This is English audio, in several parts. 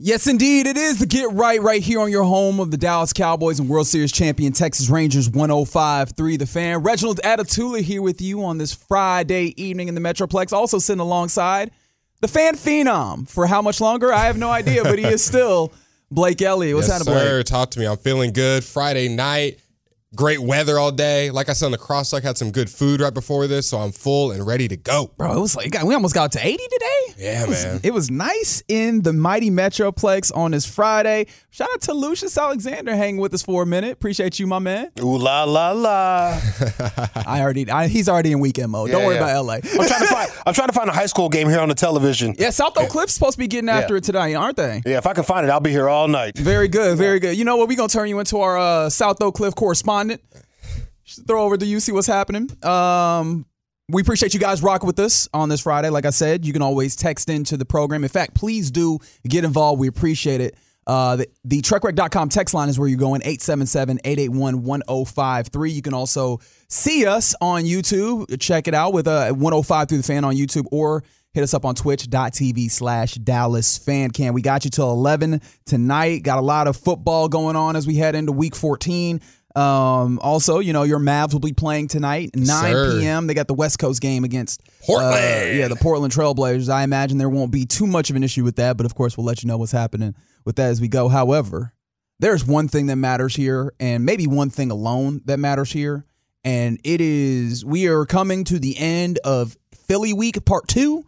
Yes, indeed. It is the Get Right right here on your home of the Dallas Cowboys and World Series champion Texas Rangers 105.3 The Fan. Reginald Atatula here with you on this Friday evening in the Metroplex. Also sitting alongside the fan phenom. For how much longer? I have no idea, but he is still Blake Elliott. What's yes, happening, Blake? Sir, talk to me. I'm feeling good. Friday night. Great weather all day. Like I said on the cross, like had some good food right before this, so I'm full and ready to go. Bro, it was like we almost got to 80 today. Yeah, it was, man. It was nice in the mighty Metroplex on this Friday. Shout out to Lucius Alexander hanging with us for a minute. Appreciate you, my man. Ooh la la la. I already, I, he's already in weekend mode. Yeah, Don't worry yeah. about LA. I'm trying to find. I'm trying to find a high school game here on the television. Yeah, South Oak Cliff's supposed to be getting after Yeah. it today, aren't they? Yeah, if I can find it, I'll be here all night. Very good, very good. You know what? We're gonna turn you into our uh, South Oak Cliff correspondent. Just throw over to you, see what's happening. Um, we appreciate you guys rocking with us on this Friday. Like I said, you can always text into the program. In fact, please do get involved. We appreciate it. Uh, the, the TrekRec.com text line is where you're going 877-881-1053. You can also see us on YouTube. Check it out with uh, 105 through the fan on YouTube or hit us up on twitch.tv slash Dallas fan cam. We got you till 11 tonight. Got a lot of football going on as we head into week 14. Um, also, you know, your Mavs will be playing tonight, 9 Sir. p.m. They got the West Coast game against Portland. uh, yeah, the Portland Trailblazers. I imagine there won't be too much of an issue with that, but of course, we'll let you know what's happening with that as we go. However, there's one thing that matters here, and maybe one thing alone that matters here, and it is we are coming to the end of Philly Week Part Two.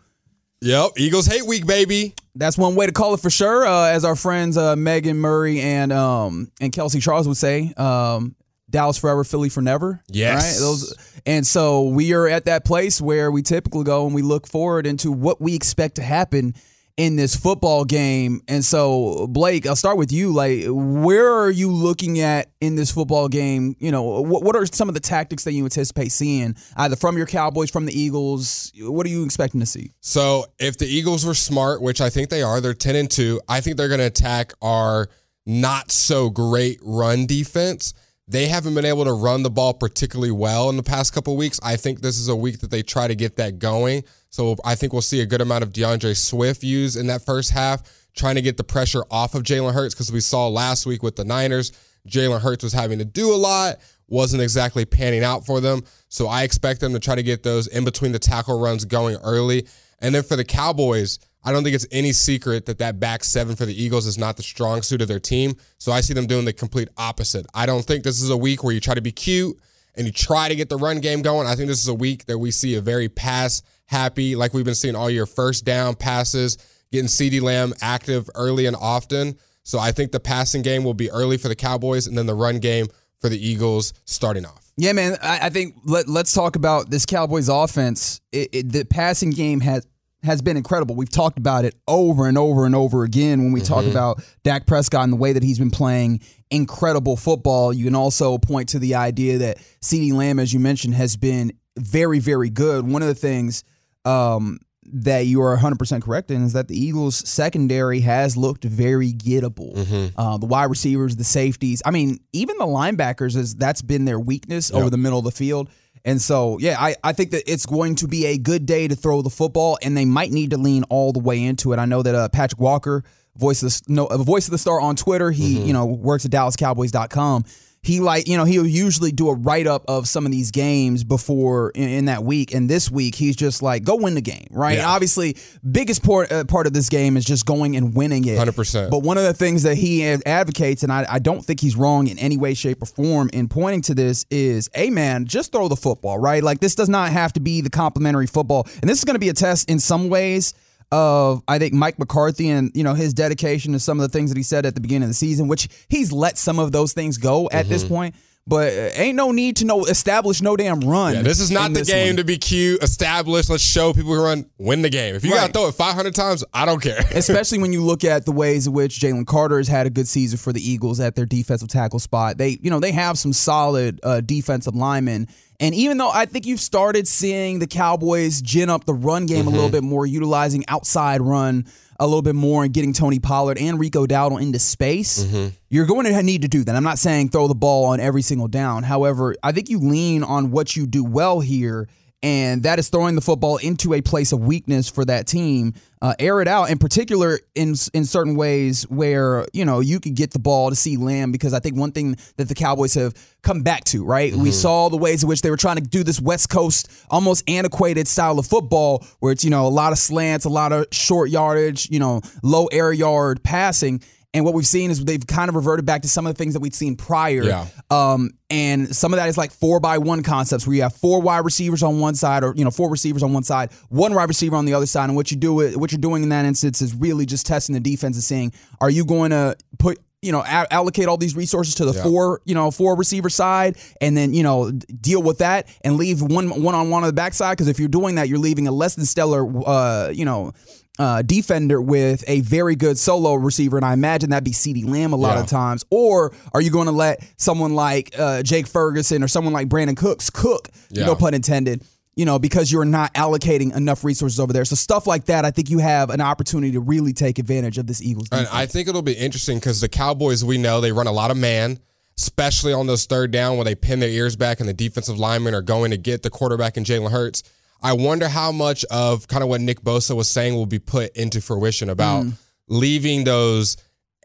Yep, Eagles hate week, baby. That's one way to call it for sure. Uh, as our friends uh, Megan Murray and um, and Kelsey Charles would say, um, Dallas forever, Philly for never. Yes. Right? Those, and so we are at that place where we typically go and we look forward into what we expect to happen in this football game. And so, Blake, I'll start with you. Like, where are you looking at in this football game? You know, what, what are some of the tactics that you anticipate seeing, either from your Cowboys, from the Eagles? What are you expecting to see? So if the Eagles were smart, which I think they are, they're 10 and 2, I think they're going to attack our not so great run defense. They haven't been able to run the ball particularly well in the past couple weeks. I think this is a week that they try to get that going. So I think we'll see a good amount of D'Andre Swift used in that first half, trying to get the pressure off of Jalen Hurts because we saw last week with the Niners, Jalen Hurts was having to do a lot, wasn't exactly panning out for them. So I expect them to try to get those in between the tackle runs going early. And then for the Cowboys, I don't think it's any secret that that back seven for the Eagles is not the strong suit of their team. So I see them doing the complete opposite. I don't think this is a week where you try to be cute and you try to get the run game going. I think this is a week that we see a very pass happy, like we've been seeing all year, first down passes, getting CeeDee Lamb active early and often. So I think the passing game will be early for the Cowboys and then the run game for the Eagles starting off. Yeah, man. I, I think let, let's talk about this Cowboys offense. It, it, the passing game has has been incredible. We've talked about it over and over and over again when we talk mm-hmm. about Dak Prescott and the way that he's been playing incredible football. You can also point to the idea that CeeDee Lamb, as you mentioned, has been very, very good. One of the things um, that you are 100% correct in is that the Eagles' secondary has looked very gettable. Uh, the wide receivers, the safeties. I mean, even the linebackers, is that's been their weakness over the middle of the field. And so, yeah, I, I think that it's going to be a good day to throw the football, and they might need to lean all the way into it. I know that uh, Patrick Walker, voice of the, no, uh, voice of the star on Twitter, he you know works at DallasCowboys.com. he like you know he'll usually do a write up of some of these games before in, in that week, and this week he's just like go win the game, right? Yeah. Obviously, biggest part uh, part of this game is just going and winning it, 100%. But one of the things that he advocates, and I, I don't think he's wrong in any way, shape, or form in pointing to this, is, hey man, just throw the football, right? Like this does not have to be the complimentary football, and this is going to be a test in some ways of I think Mike McCarthy and you know his dedication to some of the things that he said at the beginning of the season, which he's let some of those things go at this point. But uh, ain't no need to know establish no damn run. Yeah, this is not the game one. to be cute, Establish. Let's show people who run, win the game. If you gotta throw it 500 times, I don't care. Especially when you look at the ways in which Jalen Carter has had a good season for the Eagles at their defensive tackle spot. They, you know, they have some solid uh, defensive linemen. And even though I think you've started seeing the Cowboys gin up the run game a little mm-hmm. bit more, utilizing outside run a little bit more and getting Tony Pollard and Rico Dowdle into space, mm-hmm. you're going to need to do that. I'm not saying throw the ball on every single down. However, I think you lean on what you do well here and that is throwing the football into a place of weakness for that team. Uh, air it out, in particular, in in certain ways where you know you could get the ball to CeeDee Lamb because I think one thing that the Cowboys have come back to, right? We saw the ways in which they were trying to do this West Coast almost antiquated style of football, where it's you know a lot of slants, a lot of short yardage, you know, low air yard passing. And what we've seen is they've kind of reverted back to some of the things that we'd seen prior. Yeah. Um, and some of that is like four by one concepts where you have four wide receivers on one side, or you know, four receivers on one side, one wide receiver on the other side. And what you do, it, what you're doing in that instance is really just testing the defense and seeing, are you going to put you know a- allocate all these resources to the four you know four receiver side and then you know deal with that and leave one one on one on the backside because if you're doing that you're leaving a less than stellar uh you know uh, defender with a very good solo receiver, and I imagine that'd be CeeDee Lamb a lot Yeah. of times. Or are you going to let someone like uh, Jake Ferguson or someone like Brandin Cooks cook? Yeah. No pun intended. You know, because you're not allocating enough resources over there. So stuff like that, I think you have an opportunity to really take advantage of this Eagles And. I think it'll be interesting because the Cowboys, we know they run a lot of man, especially on those third down when they pin their ears back and the defensive linemen are going to get the quarterback and Jalen Hurts. I wonder how much of kind of what Nick Bosa was saying will be put into fruition about mm. leaving those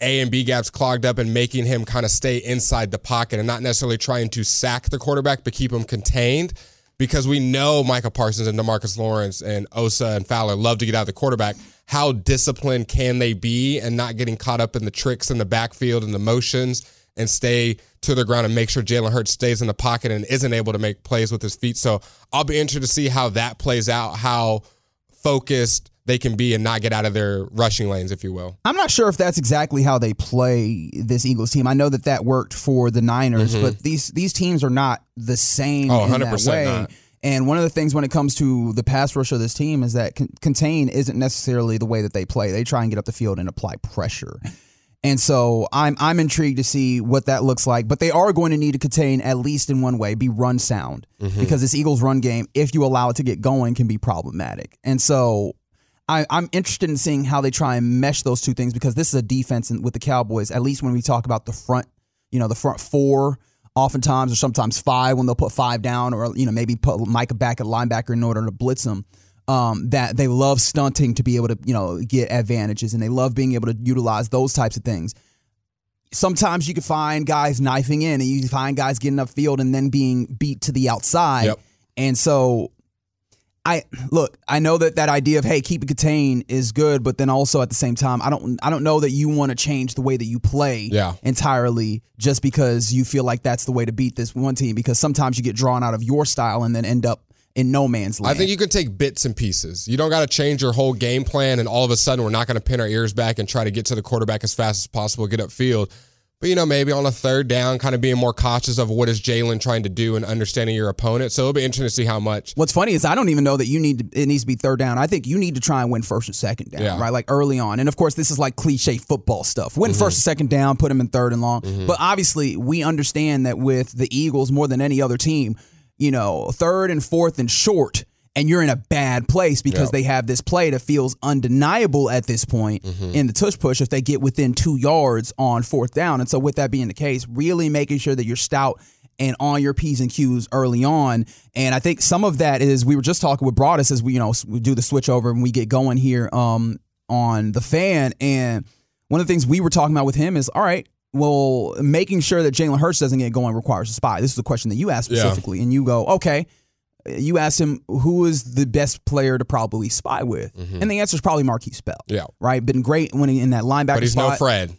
A and B gaps clogged up and making him kind of stay inside the pocket and not necessarily trying to sack the quarterback, but keep him contained. Because we know Micah Parsons and Demarcus Lawrence and Osa and Fowler love to get out of the quarterback. How disciplined can they be and not getting caught up in the tricks in the backfield and the motions and stay to the ground and make sure Jalen Hurts stays in the pocket and isn't able to make plays with his feet. So I'll be interested to see how that plays out, how focused they can be and not get out of their rushing lanes, if you will. I'm not sure if that's exactly how they play this Eagles team. I know that that worked for the Niners, but these these teams are not the same Mm-hmm. Oh, in that 100% way. not. And one of the things when it comes to the pass rush of this team is that con- contain isn't necessarily the way that they play. They try and get up the field and apply pressure. And so I'm I'm intrigued to see what that looks like. But they are going to need to contain at least in one way, be run sound. Mm-hmm. Because this Eagles run game, if you allow it to get going, can be problematic. And so I, I'm interested in seeing how they try and mesh those two things because this is a defense with the Cowboys. At least when we talk about the front, you know, the front four, oftentimes or sometimes five when they'll put five down, or you know maybe put Micah back at linebacker in order to blitz them. Um, that they love stunting to be able to you know get advantages, and they love being able to utilize those types of things. Sometimes you can find guys knifing in, and you find guys getting upfield and then being beat to the outside. Yep. And so I look, I know that that idea of hey, keep it contained is good, but then also at the same time, I don't I don't know that you want to change the way that you play Yeah. entirely just because you feel like that's the way to beat this one team because sometimes you get drawn out of your style and then end up in no man's land. I think you can take bits and pieces. You don't got to change your whole game plan, and all of a sudden we're not going to pin our ears back and try to get to the quarterback as fast as possible, get upfield. But you know, maybe on a third down, kind of being more cautious of what is Jalen trying to do and understanding your opponent. So it'll be interesting to see how much. What's funny is I don't even know that you need to, it needs to be third down. I think you need to try and win first and second down, Yeah. right? Like early on. And of course, this is like cliche football stuff. Win first and mm-hmm. second down, put them in third and long. Mm-hmm. But obviously, we understand that with the Eagles more than any other team, you know, third and fourth and short, and you're in a bad place because Yep. they have this play that feels undeniable at this point in the tush push if they get within two yards on fourth down. And so, with that being the case, really making sure that you're stout and on your P's and Q's early on. And I think some of that is we were just talking with Broadus as we, you know, we do the switch over and we get going here um, on the fan. And one of the things we were talking about with him is all right, well, making sure that Jalen Hurts doesn't get going requires a spy. This is a question that you asked Yeah. specifically, and you go, okay. You ask him who is the best player to probably spy with, and the answer is probably Markquese Bell. Mm-hmm. Yeah. right. Been great when he, in that linebacker. But he's no. Fred.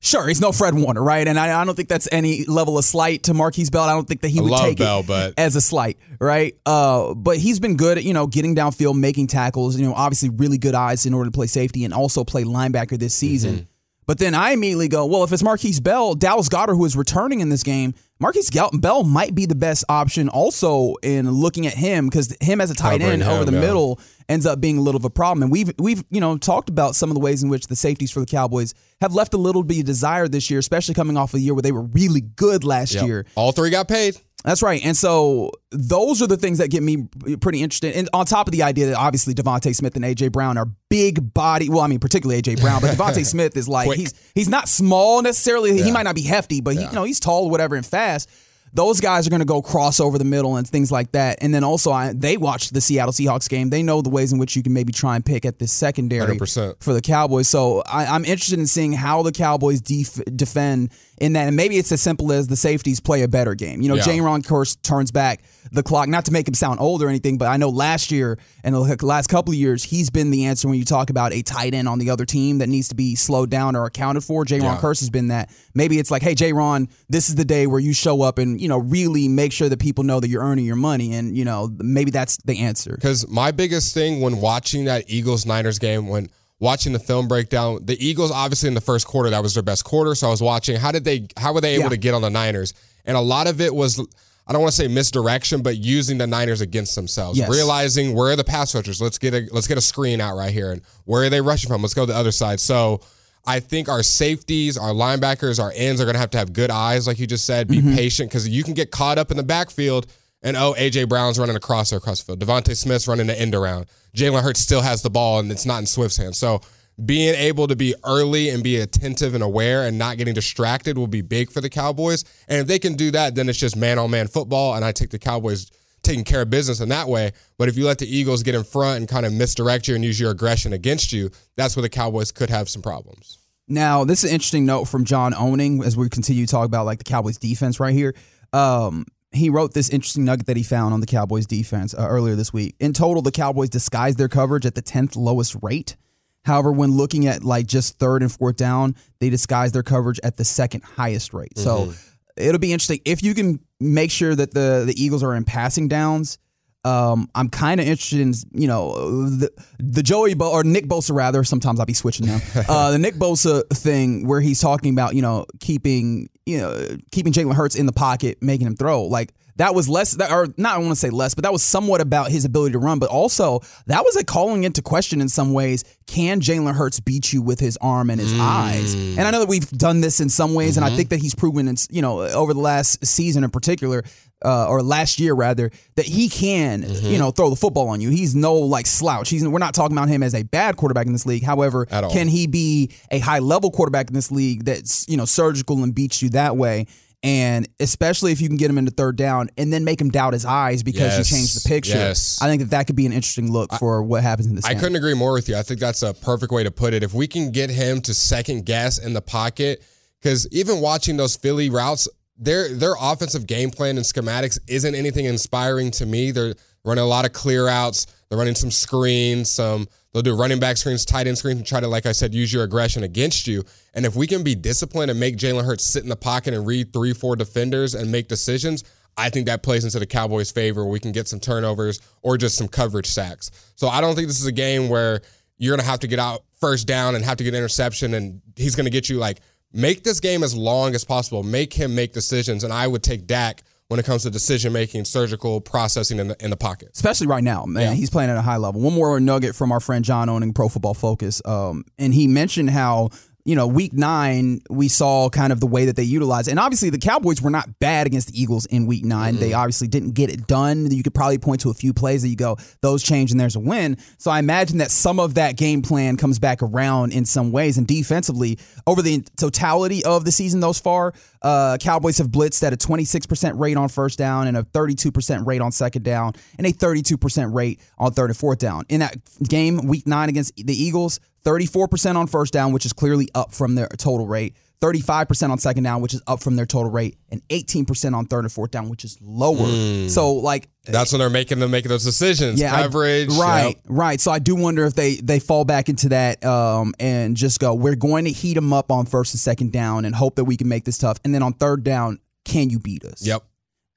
Sure, he's no Fred Warner, right? And I, I don't think that's any level of slight to Markquese Bell. I don't think that he I would take Bell, it but- as a slight, right? Uh, but he's been good at you know getting downfield, making tackles. You know, obviously really good eyes in order to play safety and also play linebacker this season. Mm-hmm. But then I immediately go, well, if it's Markquese Bell, Dallas Goedert, who is returning in this game, Markquese Bell might be the best option also in looking at him because him as a tight end over the yeah. middle ends up being a little of a problem. And we've we've you know talked about some of the ways in which the safeties for the Cowboys have left a little to be desired this year, especially coming off a year where they were really good last Yep. year. All three got paid. That's right. And so those are the things that get me pretty interested. And on top of the idea that obviously DeVonta Smith and AJ Brown are big body. Well, I mean, particularly AJ Brown, but DeVonta Smith is like Quick. he's he's not small necessarily. He might not be hefty, but he, you know he's tall, whatever, and fast. Those guys are going to go cross over the middle and things like that. And then also, I, they watched the Seattle Seahawks game. They know the ways in which you can maybe try and pick at this secondary 100%. for the Cowboys. So I, I'm interested in seeing how the Cowboys def- defend in that. And maybe it's as simple as the safeties play a better game. You know, Yeah. Jayron Kearse turns back the clock, not to make him sound old or anything, but I know last year and the last couple of years, he's been the answer when you talk about a tight end on the other team that needs to be slowed down or accounted for. Jayron Yeah. Kearse has been that. Maybe it's like, hey, Jayron, this is the day where you show up and, you know, really make sure that people know that you're earning your money. And, you know, maybe that's the answer. Because my biggest thing when watching that Eagles Niners game, when watching the film breakdown, the Eagles obviously in the first quarter that was their best quarter. So I was watching how did they how were they able Yeah. to get on the Niners, and a lot of it was. I don't want to say misdirection, but using the Niners against themselves, Yes. realizing where are the pass rushers. Let's get a let's get a screen out right here, and where are they rushing from? Let's go to the other side. So I think our safeties, our linebackers, our ends are going to have to have good eyes, like you just said. Be mm-hmm. patient because you can get caught up in the backfield and oh, AJ Brown's running across there across the field. DeVonta Smith's running the end around. Jalen Hurts still has the ball and it's not in Swift's hands. So being able to be early and be attentive and aware and not getting distracted will be big for the Cowboys. And if they can do that, then it's just man on man football. And I take the Cowboys taking care of business in that way. But if you let the Eagles get in front and kind of misdirect you and use your aggression against you, that's where the Cowboys could have some problems. Now, this is an interesting note from John Owning as we continue to talk about like the Cowboys defense right here. Um, he wrote this interesting nugget that he found on the Cowboys defense uh, earlier this week. In total, the Cowboys disguised their coverage at the 10th lowest rate. However, when looking at like just third and fourth down, they disguised their coverage at the second highest rate. So it'll be interesting if you can make sure that the the Eagles are in passing downs. Um, I'm kind of interested in you know the the Joey Bo- or Nick Bosa rather. Sometimes I'll be switching them. uh, the Nick Bosa thing where he's talking about you know keeping you know keeping Jalen Hurts in the pocket, making him throw like. That was less, that, or not. I want to say less, but that was somewhat about his ability to run. But also, that was a calling into question in some ways. Can Jalen Hurts beat you with his arm and his mm. eyes? And I know that we've done this in some ways, and I mm-hmm. think that he's proven, in, you know, over the last season in particular, uh, or last year rather, that he can, you know, throw the football on you. He's no like slouch. He's we're not talking about him as a bad quarterback in this league. However, can he be a high level quarterback in this league that's you know surgical and beats you that way? And especially if you can get him into third down and then make him doubt his eyes because Yes, you changed the picture. yes. I think that that could be an interesting look for what happens in this I game. couldn't agree more with you. I think that's a perfect way to put it. If we can get him to second guess in the pocket, because even watching those Philly routes, their their offensive game plan and schematics isn't anything inspiring to me. They're running a lot of clear outs. They're running some screens, some they'll do running back screens, tight end screens, and try to, like I said, use your aggression against you. And if we can be disciplined and make Jalen Hurts sit in the pocket and read three, four defenders and make decisions, I think that plays into the Cowboys' favor. We can get some turnovers or just some coverage sacks. So I don't think this is a game where you're going to have to get out first down and have to get interception, and he's going to get you like make this game as long as possible. Make him make decisions, and I would take Dak when it comes to decision making, surgical processing in the in the pocket. especially right now, man. He's playing at a high level. One more nugget from our friend John owning Pro Football Focus, um, and he mentioned how you know week nine we saw kind of the way that they utilized, and obviously the Cowboys were not bad against the Eagles in week 9 They obviously didn't get it done. You could probably point to a few plays that you go those change and there's a win. So I imagine that some of that game plan comes back around in some ways, and defensively over the totality of the season thus far. Uh, Cowboys have blitzed at a 26% rate on first down and a 32% rate on second down and a 32% rate on third and fourth down. In that game, week nine against the Eagles, 34% on first down, which is clearly up from their total rate. 35% on second down, which is up from their total rate, and 18% on third and fourth down, which is lower. Mm. So like That's when they're making them making those decisions. I- Coverage. right, yep. right. So I do wonder if they they fall back into that um, and just go, we're going to heat them up on first and second down and hope that we can make this tough. And then on third down, can you beat us? Yep.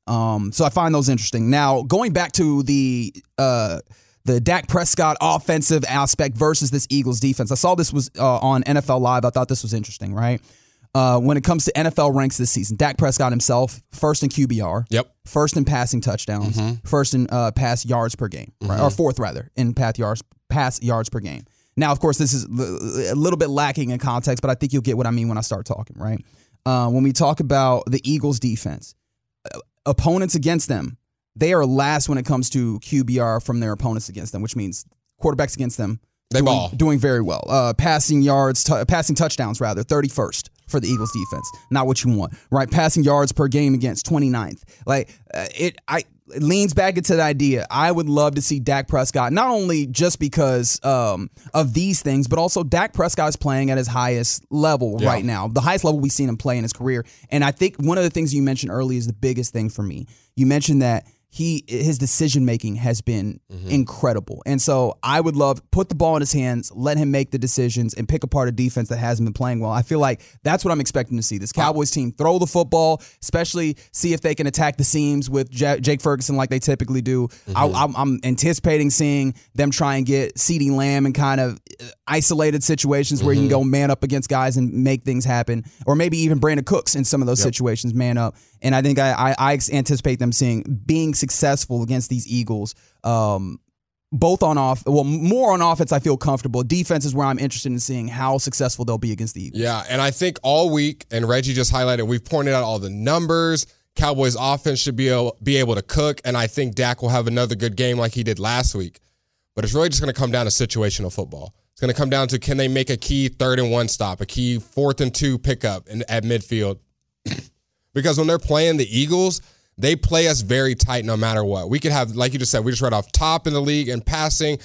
Um, so I find those interesting. Now going back to the uh, the Dak Prescott offensive aspect versus this Eagles defense. I saw this was uh, on NFL Live. I thought this was interesting. Right. Uh, when it comes to NFL ranks this season, Dak Prescott himself first in QBR, Yep. first in passing touchdowns, first in uh, pass yards per game, right? or fourth rather in pass yards pass yards per game. Now, of course, this is a little bit lacking in context, but I think you'll get what I mean when I start talking. Right? Uh, when we talk about the Eagles' defense, uh, opponents against them, they are last when it comes to QBR from their opponents against them, which means quarterbacks against them They doing, ball. doing very well. Uh, passing yards, t- passing touchdowns rather, 31st for the Eagles defense. Not what you want, right? Passing yards per game against 29th. Like uh, it, I it leans back into the idea. I would love to see Dak Prescott not only just because um, of these things, but also Dak Prescott is playing at his highest level Yeah. right now, the highest level we've seen him play in his career. And I think one of the things you mentioned earlier is the biggest thing for me. You mentioned that he his decision making has been mm-hmm. incredible. And so I would love put the ball in his hands, let him make the decisions and pick apart a defense that hasn't been playing well. I feel like that's what I'm expecting to see. This Cowboys team throw the football, especially see if they can attack the seams with Ja- Jake Ferguson like they typically do. I, mm-hmm. I'm, I'm anticipating seeing them try and get CeeDee Lamb in kind of uh, isolated situations where you can mm-hmm. go man up against guys and make things happen, or maybe even Brandin Cooks in some of those situations man up. And I think I, I, I anticipate them seeing being successful against these Eagles. Um, both on off, well, more on offense. I feel comfortable. Defense is where I'm interested in seeing how successful they'll be against the Eagles. Yeah, and I think all week, and Reggie just highlighted, we've pointed out all the numbers. Cowboys offense should be able, be able to cook, and I think Dak will have another good game like he did last week. But it's really just going to come down to situational football. It's going to come down to can they make a key third and one stop, a key fourth and two pickup in, at midfield. Because when they're playing the Eagles, they play us very tight no matter what. We could have, like you just said, we just right off top in the league and passing.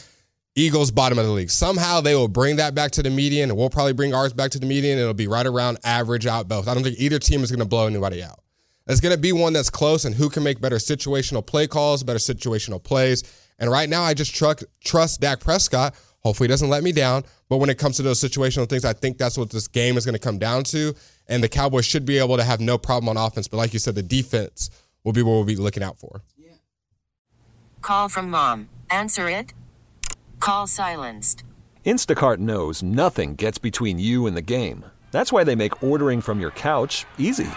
Eagles bottom of the league. Somehow they will bring that back to the median, and we'll probably bring ours back to the median. It'll be right around average out both. I don't think either team is going to blow anybody out. It's going to be one that's close, and who can make better situational play calls, better situational plays. And right now, I just trust trust Dak Prescott. Hopefully, he doesn't let me down. But when it comes to those situational things, I think that's what this game is going to come down to. And the Cowboys should be able to have no problem on offense. But like you said, the defense will be what we'll be looking out for. Call from mom. Answer it. Call silenced. Instacart knows nothing gets between you and the game. That's why they make ordering from your couch easy.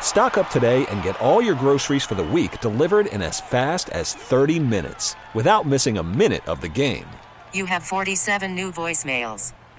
Stock up today and get all your groceries for the week delivered in as fast as 30 minutes without missing a minute of the game. You have 47 new voicemails.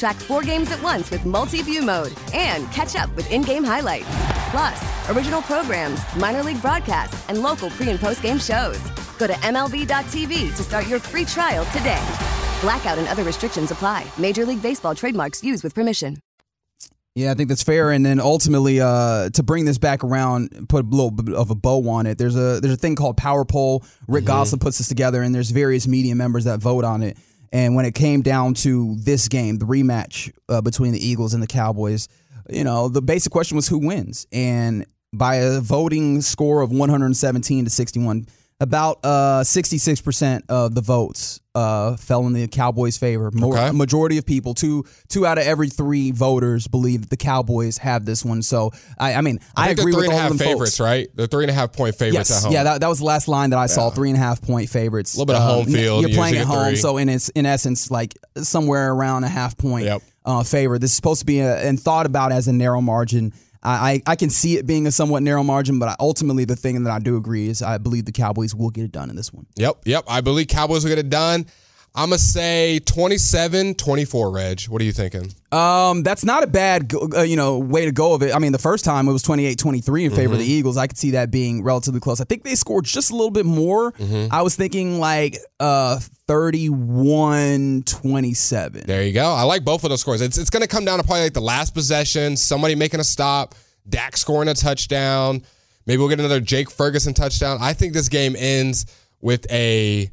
Track four games at once with multi view mode and catch up with in game highlights. Plus, original programs, minor league broadcasts, and local pre and post game shows. Go to MLB.tv to start your free trial today. Blackout and other restrictions apply. Major League Baseball trademarks used with permission. Yeah, I think that's fair. And then ultimately, uh, to bring this back around, put a little bit of a bow on it. There's a there's a thing called Power Poll. Rick Gosselin puts this together, and there's various media members that vote on it. And when it came down to this game, the rematch uh, between the Eagles and the Cowboys, you know, the basic question was who wins. And by a voting score of 117 to 61, About uh, 66% of the votes uh, fell in the Cowboys' favor. More, Okay. Majority of people, two two out of every three voters believe that the Cowboys have this one. So, I, I mean, I, I agree with all of them favorites, folks. right? They're three and a half point favorites Yes, at home. yeah, that, that was the last line that I saw. Three and a half point favorites. A Little bit of home Um, field, You're playing at home, three. so in its in essence, like somewhere around a half point Yep. uh, favor. This is supposed to be a, and thought about as a narrow margin. I, I can see it being a somewhat narrow margin, but I, ultimately the thing that I do agree is I believe the Cowboys will get it done in this one. Yep, yep. I believe Cowboys will get it done. I'm going to say 27 24, Reg. What are you thinking? Um, that's not a bad, uh, you know, way to go of it. I mean, the first time it was 28-23 in favor of the Mm-hmm. Eagles. I could see that being relatively close. I think they scored just a little bit more. Mm-hmm. I was thinking like uh 31-27. There you go. I like both of those scores. It's, it's going to come down to probably like the last possession, somebody making a stop, Dak scoring a touchdown. Maybe we'll get another Jake Ferguson touchdown. I think this game ends with a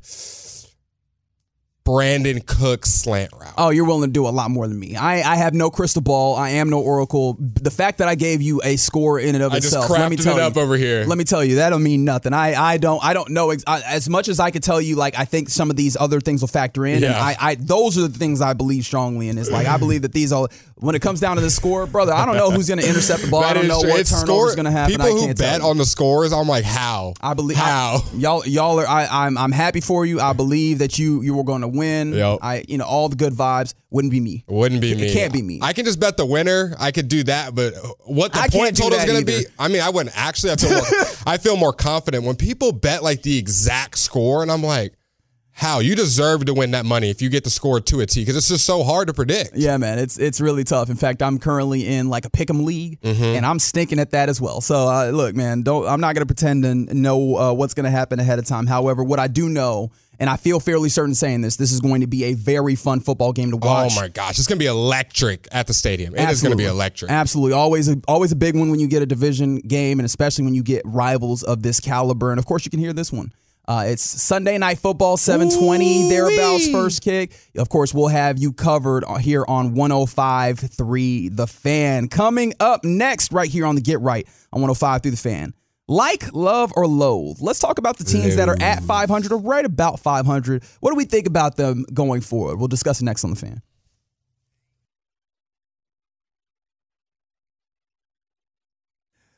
Brandin Cook slant route. Oh, you're willing to do a lot more than me. I, I have no crystal ball. I am no oracle. The fact that I gave you a score in and of I itself, let me tell it up you, over here. Let me tell you, that don't mean nothing. I, I don't I don't know ex- I, as much as I could tell you. Like I think some of these other things will factor in. And Yeah. I, I those are the things I believe strongly in. Is like I believe that these are when it comes down to the score, brother. I don't know who's going to intercept the ball. I don't know true. what It's turnover is going to happen. People I who bet on the scores, I'm like, how? I believe how. Y'all y'all are I, I'm I'm happy for you. I believe that you you were going to win. Yep. I you know all the good vibes wouldn't be me. Wouldn't be It me. can't be me. I can just bet the winner. I could do that, but what the I point total is going to be? I mean, I wouldn't actually. I feel more, I feel more confident when people bet like the exact score, and I'm like, how you deserve to win that money if you get the score to a T because it's just so hard to predict. Yeah, man, it's it's really tough. In fact, I'm currently in like a pick'em league, Mm-hmm. and I'm stinking at that as well. So, uh, look, man, don't I'm not gonna pretend to know uh, what's gonna happen ahead of time. However, what I do know, and I feel fairly certain saying this, this is going to be a very fun football game to watch. Oh my gosh, it's going to be electric at the stadium. It is going to be electric. Absolutely, always a, always a big one when you get a division game, and especially when you get rivals of this caliber. And of course, you can hear this one. Uh, it's Sunday night football, 720 thereabouts, first kick. Of course, we'll have you covered here on 105.3 The Fan. Coming up next, right here on the Get Right on 105 through The Fan. Like, love, or loathe. Let's talk about the teams that are at 500 or right about 500. What do we think about them going forward? We'll discuss it next on The Fan.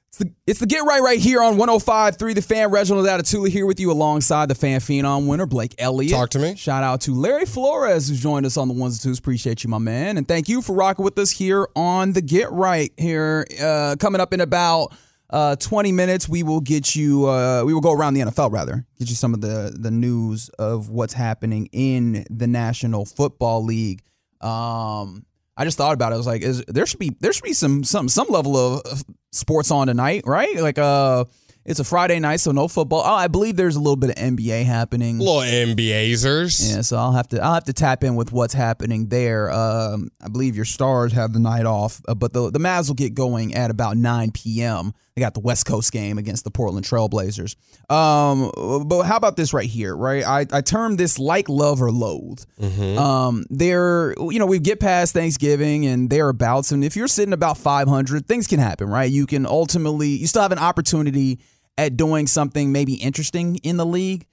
It's the, it's the Get Right right here on 105.3 The Fan. Reginald Atatula here with you alongside the Fan Phenom winner, Blake Elliott. Talk to me. Shout out to Larry Flores who's joined us on the ones and twos. Appreciate you, my man. And thank you for rocking with us here on the Get Right here. Uh, coming up in about uh, 20 minutes, we will get you, uh, we will go around the NFL rather, get you some of the, the news of what's happening in the National Football League. Um, I just thought about it. I was like, is there should be there should be some some some level of sports on tonight, right? Like uh it's a Friday night, so no football. Oh, I believe there's a little bit of NBA happening. Little NBAzers. Yeah, so I'll have to I'll have to tap in with what's happening there. Um, I believe your Stars have the night off, uh, but the the Mavs will get going at about 9 p.m. They got the West Coast game against the Portland Trailblazers. Um, but how about this right here, right? I I term this like love or loathe. Um, there, you know, we get past Thanksgiving and thereabouts, and if you're sitting about 500, things can happen, right? You can ultimately you still have an opportunity at doing something maybe interesting in the league.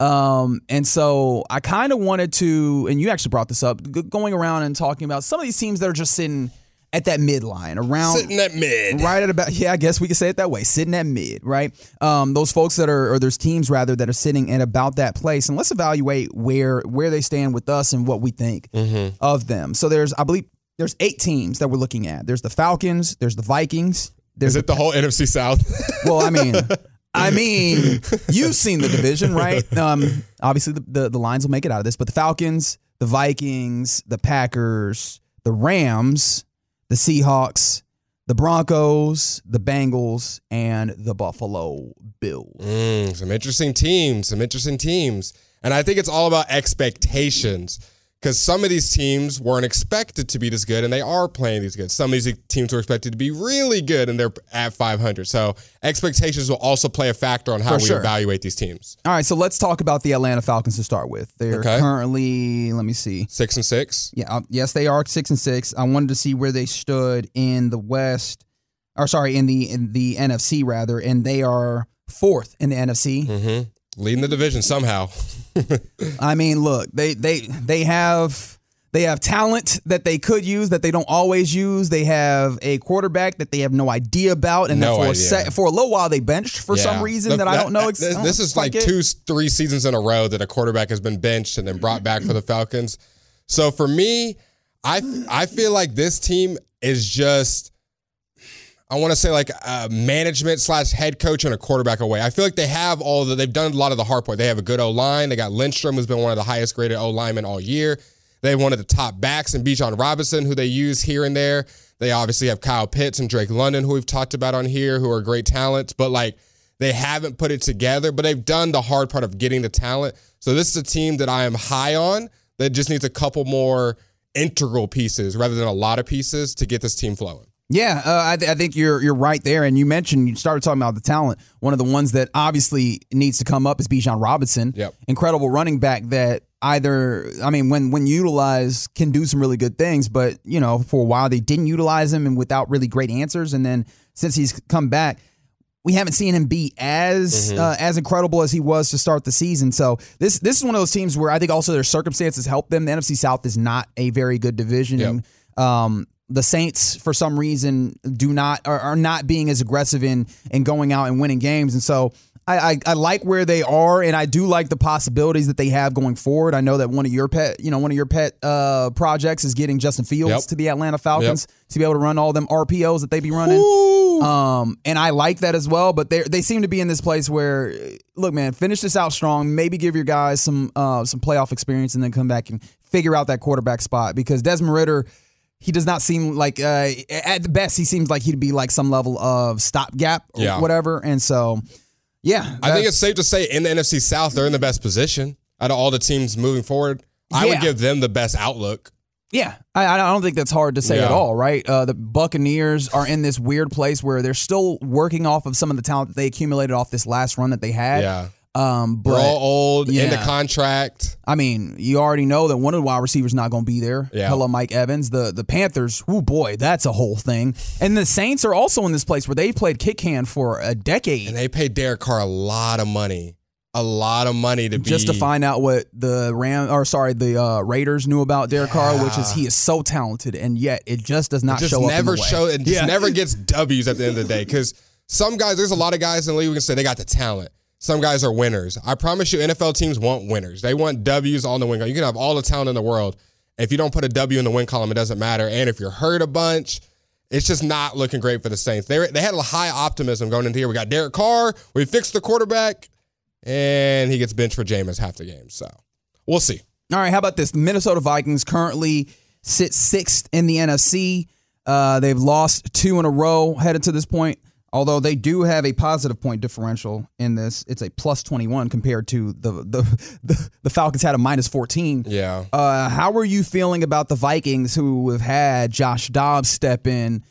Um, and so I kind of wanted to, and you actually brought this up, going around and talking about some of these teams that are just sitting at that midline, around Sitting at mid. right at about yeah, I guess we could say it that way, sitting at mid, right? Um, those folks that are, or there's teams rather that are sitting at about that place, and let's evaluate where where they stand with us and what we think of them. So there's, I believe, there's eight teams that we're looking at. There's the Falcons, there's the Vikings, there's Is it the whole NFC South? well, I mean, I mean, you've seen the division, right? Um, obviously, the, the the Lions will make it out of this, but the Falcons, the Vikings, the Packers, the Rams, the Seahawks, the Broncos, the Bengals, and the Buffalo Bills. Mm, some interesting teams, some interesting teams. And I think it's all about expectations because some of these teams weren't expected to be this good and they are playing these good. Some of these teams were expected to be really good and they're at 500. So expectations will also play a factor on how we evaluate these teams. All right, so let's talk about the Atlanta Falcons to start with. They're Okay. currently, let me see. Six and six. Yeah, uh, yes, they are six and six. I wanted to see where they stood in the West, or sorry, in the in the NFC rather, and they are fourth in the NFC. Mm-hmm. Leading the division somehow. I mean, look, they they they have they have talent that they could use that they don't always use. They have a quarterback that they have no idea about, and No for a set, for a little while they benched for some reason The- that, I don't know. ex- This, don't this is like get. two, three seasons in a row that a quarterback has been benched and then brought back for the Falcons. So for me, I I feel like this team is just. I want to say like a management slash head coach and a quarterback away. I feel like they have all the they've done a lot of the hard part. They have a good O line. They got Lindstrom, who's been one of the highest graded O linemen all year. They have one of the top backs in Bijan Robinson, who they use here and there. They obviously have Kyle Pitts and Drake London, who we've talked about on here, who are great talents, but like they haven't put it together, but they've done the hard part of getting the talent. So this is a team that I am high on that just needs a couple more integral pieces rather than a lot of pieces to get this team flowing. Yeah, uh, I, th- I think you're you're right there. And you mentioned you started talking about the talent. One of the ones that obviously needs to come up is Bijan Robinson. Yep. Incredible running back that either I mean when when utilized can do some really good things, but you know for a while they didn't utilize him and without really great answers. And then since he's come back, we haven't seen him be as Mm-hmm. uh, as incredible as he was to start the season. So this this is one of those teams where I think also their circumstances help them. The NFC South is not a very good division. Yep. And, um, the Saints, for some reason, do not are, are not being as aggressive in in going out and winning games, and so. I, I, I like where they are, and I do like the possibilities that they have going forward. I know that one of your pet, you know, one of your pet uh, projects is getting Justin Fields Yep. to the Atlanta Falcons to be able to run all them RPOs that they be running. Um, and I like that as well. But they they seem to be in this place where, look, man, finish this out strong. Maybe give your guys some uh, some playoff experience, and then come back and figure out that quarterback spot because Desmond Ridder. He does not seem like, uh, at the best, he seems like he'd be like some level of stopgap or Yeah. whatever. And so, yeah, I think it's safe to say in the NFC South, they're in the best position out of all the teams moving forward. I would give them the best outlook. Yeah, I, I don't think that's hard to say Yeah. at all, right? Uh, the Buccaneers are in this weird place where they're still working off of some of the talent that they accumulated off this last run that they had. Yeah. Um, but We're all old, yeah. into contract. I mean, you already know that one of the wide receivers not going to be there. Yeah. Hello, Mike Evans. The the Panthers. Oh boy, that's a whole thing. And the Saints are also in this place where they've played kick hand for a decade. And they paid Derek Carr a lot of money. A lot of money to be just to find out what the Ram or sorry the uh, Raiders knew about Derek Carr, which is he is so talented, and yet it just does not just show up. in never the way. show it just Yeah. never gets W's at the end of the day. Because some guys, there's a lot of guys in the league we can say they got the talent. Some guys are winners. I promise you, NFL teams want winners. They want W's on the win column. You can have all the talent in the world. If you don't put a W in the win column, it doesn't matter. And if you're hurt a bunch, it's just not looking great for the Saints. They, they had a high optimism going into here. We got Derek Carr. We fixed the quarterback. And he gets benched for Jameis half the game. So we'll see. All right, how about this? The Minnesota Vikings currently sit sixth in the NFC. Uh, they've lost two in a row headed to this point. Although they do have a positive point differential in this, it's a plus twenty one compared to the the the, the Falcons had a minus fourteen. Yeah. Uh, how are you feeling about the Vikings who have had Josh Dobbs step in,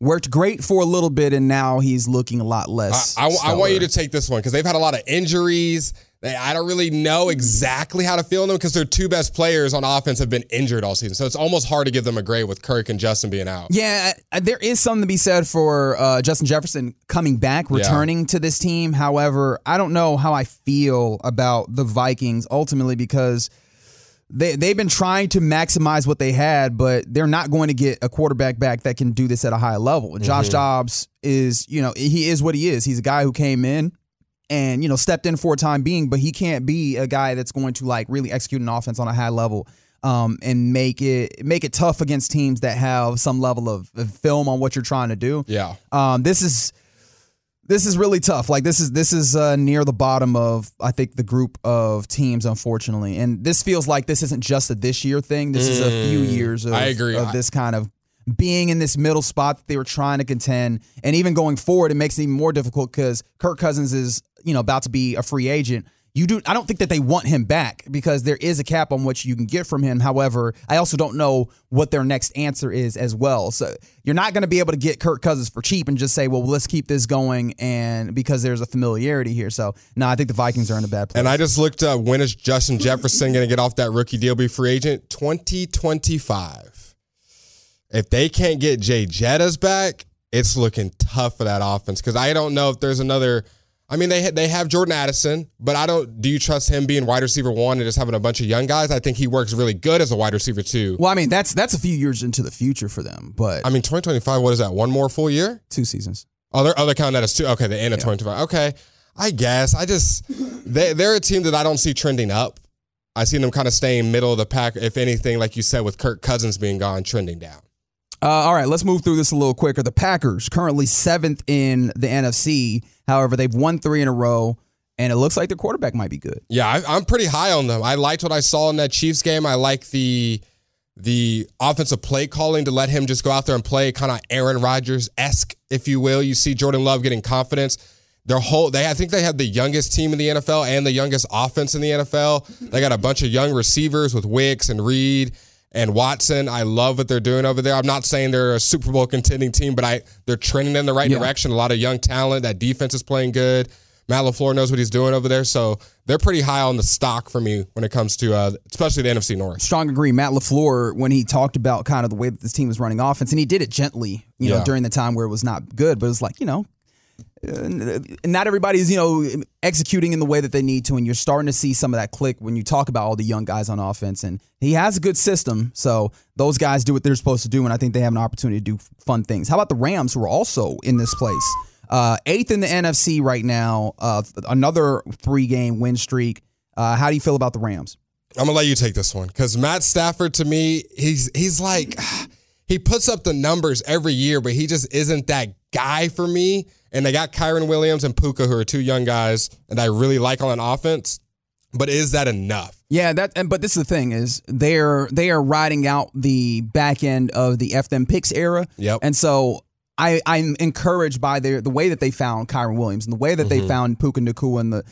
worked great for a little bit, and now he's looking a lot less. I, I- I want you to take this one because they've had a lot of injuries. They, I don't really know exactly how to feel them because their two best players on offense have been injured all season. So it's almost hard to give them a grade with Kirk and Justin being out. Yeah, there is something to be said for uh, Justin Jefferson coming back, returning to this team. However, I don't know how I feel about the Vikings ultimately because they they've been trying to maximize what they had, but they're not going to get a quarterback back that can do this at a high level. And Josh Mhm. Dobbs is, you know, he is what he is. He's a guy who came in and you know stepped in for a time being, but he can't be a guy that's going to like really execute an offense on a high level um, and make it make it tough against teams that have some level of, of film on what you're trying to do. Yeah. Um, this is this is really tough. Like this is this is uh, near the bottom of I think the group of teams, unfortunately. And this feels like this isn't just a this year thing. This is a few Mm, years of, I agree. of this kind of being in this middle spot that they were trying to contend, and even going forward, it makes it even more difficult because Kirk Cousins is you know about to be a free agent. You do. I don't think that they want him back because there is a cap on what you can get from him. However, I also don't know what their next answer is as well. So you're not going to be able to get Kirk Cousins for cheap and just say, "Well, let's keep this going," and because there's a familiarity here. So no, I think the Vikings are in a bad place. And I just looked up when is Justin Jefferson going to get off that rookie deal, be free agent? 2025. If they can't get Jay Jettas back, it's looking tough for that offense because I don't know if there's another. I mean, they they have Jordan Addison, but I don't. Do you trust him being wide receiver one and just having a bunch of young guys? I think he works really good as a wide receiver two. Well, I mean, that's that's a few years into the future for them, but I mean, 2025. What is that? One more full year? two seasons. Oh, they're, oh, they're counting that as two. Okay, the end of 2025. Okay, I guess. I just they they're a team that I don't see trending up. I see them kind of staying middle of the pack. If anything, like you said, with Kirk Cousins being gone, trending down. Uh, all right, let's move through this a little quicker. The Packers currently seventh in the NFC. However, they've won three in a row, and it looks like their quarterback might be good. Yeah, I, I'm pretty high on them. I liked what I saw in that Chiefs game. I like the the offensive play calling to let him just go out there and play kind of Aaron Rodgers esque, if you will. You see Jordan Love getting confidence. Their whole they I think they have the youngest team in the NFL and the youngest offense in the NFL. They got a bunch of young receivers with Wicks and Reed and Watson. I love what they're doing over there. I'm not saying they're a Super Bowl contending team, but I they're trending in the right Yeah. direction. A lot of young talent. That defense is playing good. Matt LaFleur knows what he's doing over there, so they're pretty high on the stock for me when it comes to uh, especially the NFC North. Strong agree. Matt LaFleur, when he talked about kind of the way that this team was running offense, and he did it gently, you know, Yeah. during the time where it was not good, but it was like, you know, not everybody's, you know, executing in the way that they need to, and you're starting to see some of that click when you talk about all the young guys on offense. And he has a good system, so those guys do what they're supposed to do, and I think they have an opportunity to do fun things. How about the Rams, who are also in this place? Uh, eighth in the NFC right now, uh, another three game win streak. Uh, how do you feel about the Rams? I'm gonna let you take this one because Matt Stafford to me, he's he's like he puts up the numbers every year, but he just isn't that guy for me. And they got Kyren Williams and Puka, who are two young guys, and I really like on offense. But is that enough? Yeah, that and but this is the thing is they're they are riding out the back end of the F them picks era. Yep. And so I I'm encouraged by their the way that they found Kyren Williams and the way that they mm-hmm. found Puka Nacua and the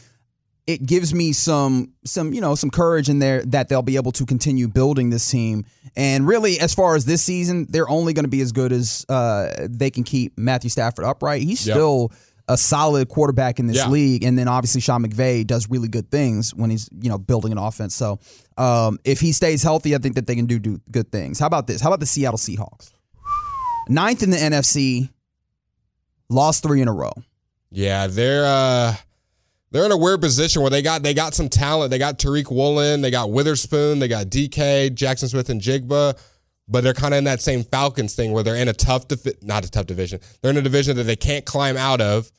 it gives me some some you know some courage in there that they'll be able to continue building this team. And really, as far as this season, they're only going to be as good as uh, they can keep Matthew Stafford upright. He's Yep. still a solid quarterback in this Yeah. league, and then obviously Sean McVay does really good things when he's you know building an offense. So um, if he stays healthy, I think that they can do do good things. How about this? How about the Seattle Seahawks? Ninth in the NFC, lost three in a row. Yeah, they're uh they're in a weird position where they got they got some talent. They got Tariq Woolen, they got Witherspoon, they got DK, Jaxon Smith-Njigba. But they're kind of in that same Falcons thing where they're in a tough, divi- not a tough division. They're in a division that they can't climb out of.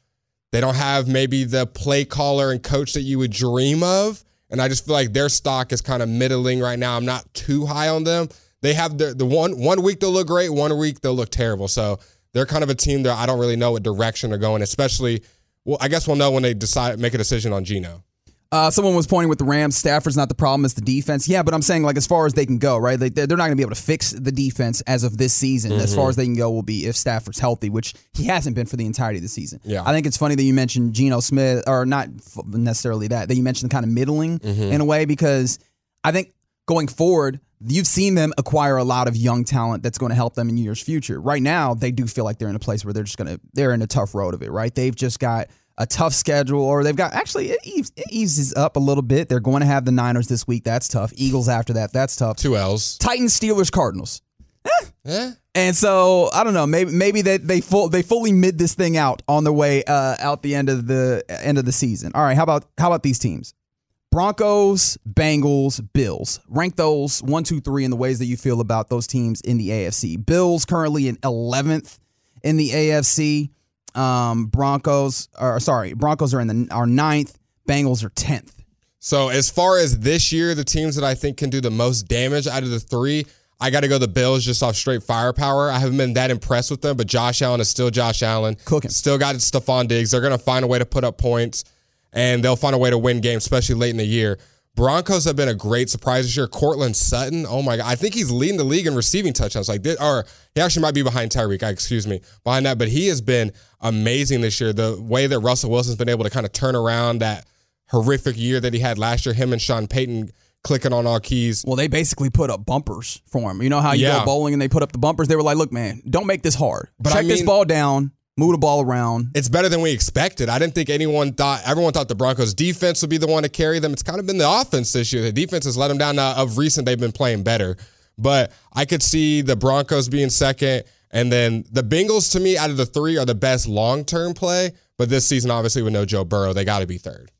They don't have maybe the play caller and coach that you would dream of. And I just feel like their stock is kind of middling right now. I'm not too high on them. They have the the one one week they'll look great, one week they'll look terrible. So they're kind of a team that I don't really know what direction they're going, especially well, I guess we'll know when they decide make a decision on Geno. Uh, someone was pointing with the Rams. Stafford's not the problem; it's the defense. Yeah, but I'm saying like as far as they can go, right? Like they're they're not going to be able to fix the defense as of this season. As Mm-hmm. far as they can go, will be if Stafford's healthy, which he hasn't been for the entirety of the season. Yeah. I think it's funny that you mentioned Geno Smith, or not necessarily that that you mentioned kind of middling Mm-hmm. in a way because I think going forward. You've seen them acquire a lot of young talent that's going to help them in years future. Right now, they do feel like they're in a place where they're just going to they're in a tough road of it. Right? They've just got a tough schedule, or they've got actually it, eaves, it eases up a little bit. They're going to have the Niners this week. That's tough. Eagles after that. That's tough. Two L's. Titans, Steelers, Cardinals. Yeah. And so I don't know. Maybe maybe they they full they fully mid this thing out on the way uh, out the end of the end of the season. All right. How about how about these teams? Broncos, Bengals, Bills. Rank those one, two, three in the ways that you feel about those teams in the AFC. Bills currently in eleventh in the AFC. Um, Broncos are sorry, Broncos are in the are ninth. Bengals are tenth. So as far as this year, the teams that I think can do the most damage out of the three, I got to go the Bills just off straight firepower. I haven't been that impressed with them, but Josh Allen is still Josh Allen. Cooking. Still got Stefon Diggs. They're going to find a way to put up points, and they'll find a way to win games, especially late in the year. Broncos have been a great surprise this year. Courtland Sutton, oh my god, I think he's leading the league in receiving touchdowns. Like, this, or he actually might be behind Tyreek. I- Excuse me, behind that, but he has been amazing this year. The way that Russell Wilson's been able to kind of turn around that horrific year that he had last year, him and Sean Payton clicking on all keys. Well, they basically put up bumpers for him. You know how you Yeah. go bowling and they put up the bumpers? They were like, look, man, don't make this hard. But Check I this ball down, move the ball around. It's better than we expected. I didn't think anyone thought, everyone thought the Broncos defense would be the one to carry them. It's kind of been the offense this year. The defense has let them down. Now, of recent, they've been playing better. But I could see the Broncos being second. And then the Bengals, to me, out of the three, are the best long term play. But this season, obviously, with no Joe Burrow, they got to be third.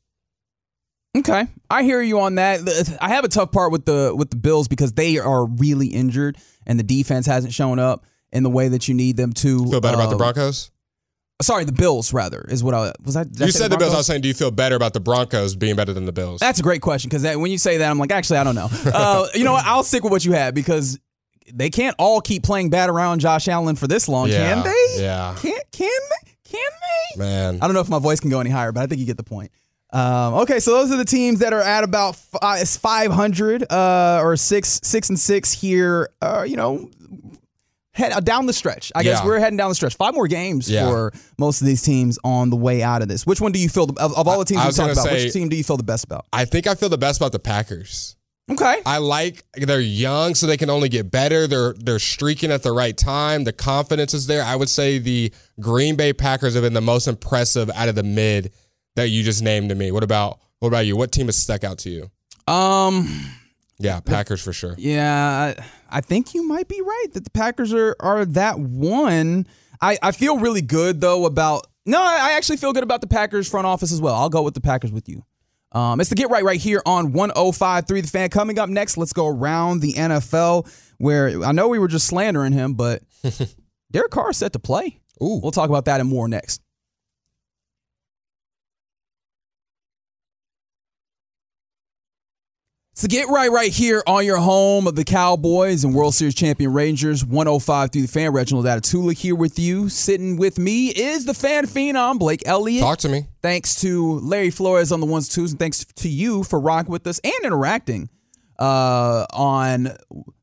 Okay, I hear you on that. I have a tough part with the with the Bills because they are really injured and the defense hasn't shown up in the way that you need them to. Feel better about the uh, Broncos? Sorry, the Bills rather is what I was. I did I You say said the Bills. I was saying, do you feel better about the Broncos being better than the Bills? That's a great question because when you say that, I'm like, actually, I don't know. Uh, you know what? I'll stick with what you had because they can't all keep playing bad around Josh Allen for this long, Yeah, can they? yeah. Can can they? Can they? Man. I don't know if my voice can go any higher, but I think you get the point. Um, okay, so those are the teams that are at about fi- 500 uh, or six six and six here. Uh, you know, head uh, down the stretch. I guess Yeah. we're heading down the stretch. Five more games Yeah. for most of these teams on the way out of this. Which one do you feel the, of, of all the teams we talked about? say- which team do you feel the best about? I think I feel the best about the Packers. Okay. I like they're young, so they can only get better. They're they're streaking at the right time. The confidence is there. I would say the Green Bay Packers have been the most impressive out of the mid that you just named to me. What about what about you? What team has stuck out to you? Um. Yeah, Packers for sure. Yeah, I, I think you might be right that the Packers are are that one. I, I feel really good though about no, I actually feel good about the Packers front office as well. I'll go with the Packers with you. Um, it's the get right right here on 105.3 The Fan. Coming up next, let's go around the NFL where I know we were just slandering him, but Derek Carr is set to play. Ooh. We'll talk about that and more next. So get right right here on your home of the Cowboys and World Series champion Rangers, 105 through the fan. Reginald Atatula here with you. Sitting with me is the fan phenom, Blake Elliott. Talk to me. Thanks to Larry Flores on the ones, twos, and thanks to you for rocking with us and interacting uh, on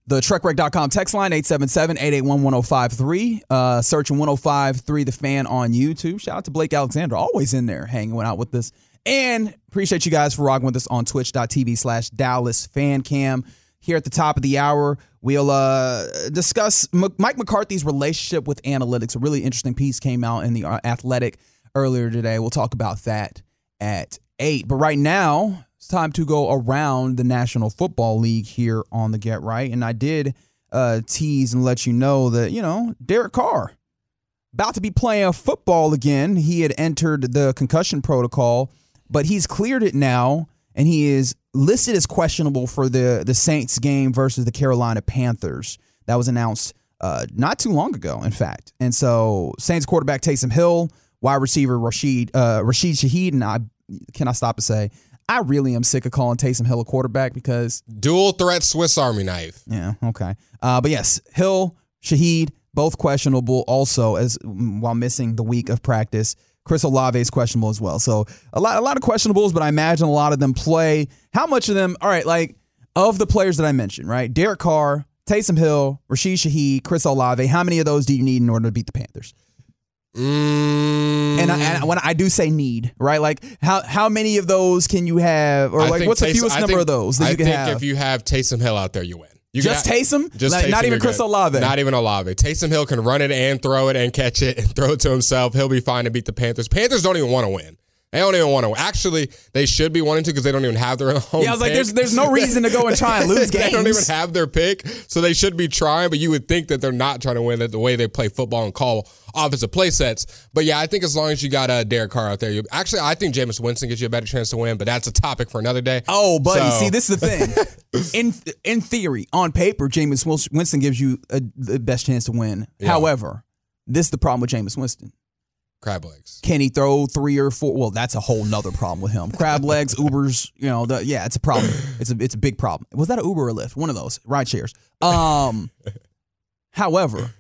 the TrekRec.com text line, 877-881-1053. Uh, searching 1053 The Fan on YouTube. Shout out to Blake Alexander, always in there hanging out with us. And appreciate you guys for rocking with us on twitch.tv slash Dallas Fan Cam. Here at the top of the hour, we'll uh, discuss M- Mike McCarthy's relationship with analytics. A really interesting piece came out in the uh, Athletic earlier today. We'll talk about that at 8. But right now, it's time to go around the National Football League here on the Get Right. And I did uh, tease and let you know that, you know, Derek Carr about to be playing football again. He had entered the concussion protocol, but he's cleared it now, and he is listed as questionable for the the Saints game versus the Carolina Panthers. That was announced uh, not too long ago, in fact. And so Saints quarterback Taysom Hill, wide receiver Rashid uh, Rashid Shaheed, and I can I stop and say I really am sick of calling Taysom Hill a quarterback because Dual threat Swiss Army knife. yeah, okay. Uh, but yes, Hill, Shaheed, both questionable also as while missing the week of practice. Chris Olave is questionable as well. So a lot, a lot of questionables, but I imagine a lot of them play. How much of them? All right, like of the players that I mentioned, right? Derek Carr, Taysom Hill, Rashid Shaheed, Chris Olave. How many of those do you need in order to beat the Panthers? Mm, And, I, and when I do say need, right? Like how how many of those can you have, or I like what's the fewest I number think- of those that I you can think have? if you have Taysom Hill out there, you win. You Just can- Taysom? Just Like, Taysom, not even Chris good. Olave? Not even Olave. Taysom Hill can run it and throw it and catch it and throw it to himself. He'll be fine to beat the Panthers. Panthers don't even want to win. They don't even want to. Actually, they should be wanting to because they don't even have their own. Yeah, I was like, there's- there's no reason to go and try and lose games. they don't even have their pick, so they should be trying. But you would think that they're not trying to win it the way they play football and call offensive play sets. But yeah, I think as long as you got uh, Derek Carr out there, you actually I think Jameis Winston gives you a better chance to win. But that's a topic for another day. Oh, buddy. So- See, this is the thing. in in theory, on paper, Jameis Winston gives you a, the best chance to win. Yeah. However, this is the problem with Jameis Winston. Crab legs. Can he throw three or four? Well, that's a whole nother problem with him. Crab legs, Ubers, you know, the, yeah, it's a problem. It's a it's a big problem. Was that an Uber or Lyft? One of those ride shares. Um, however,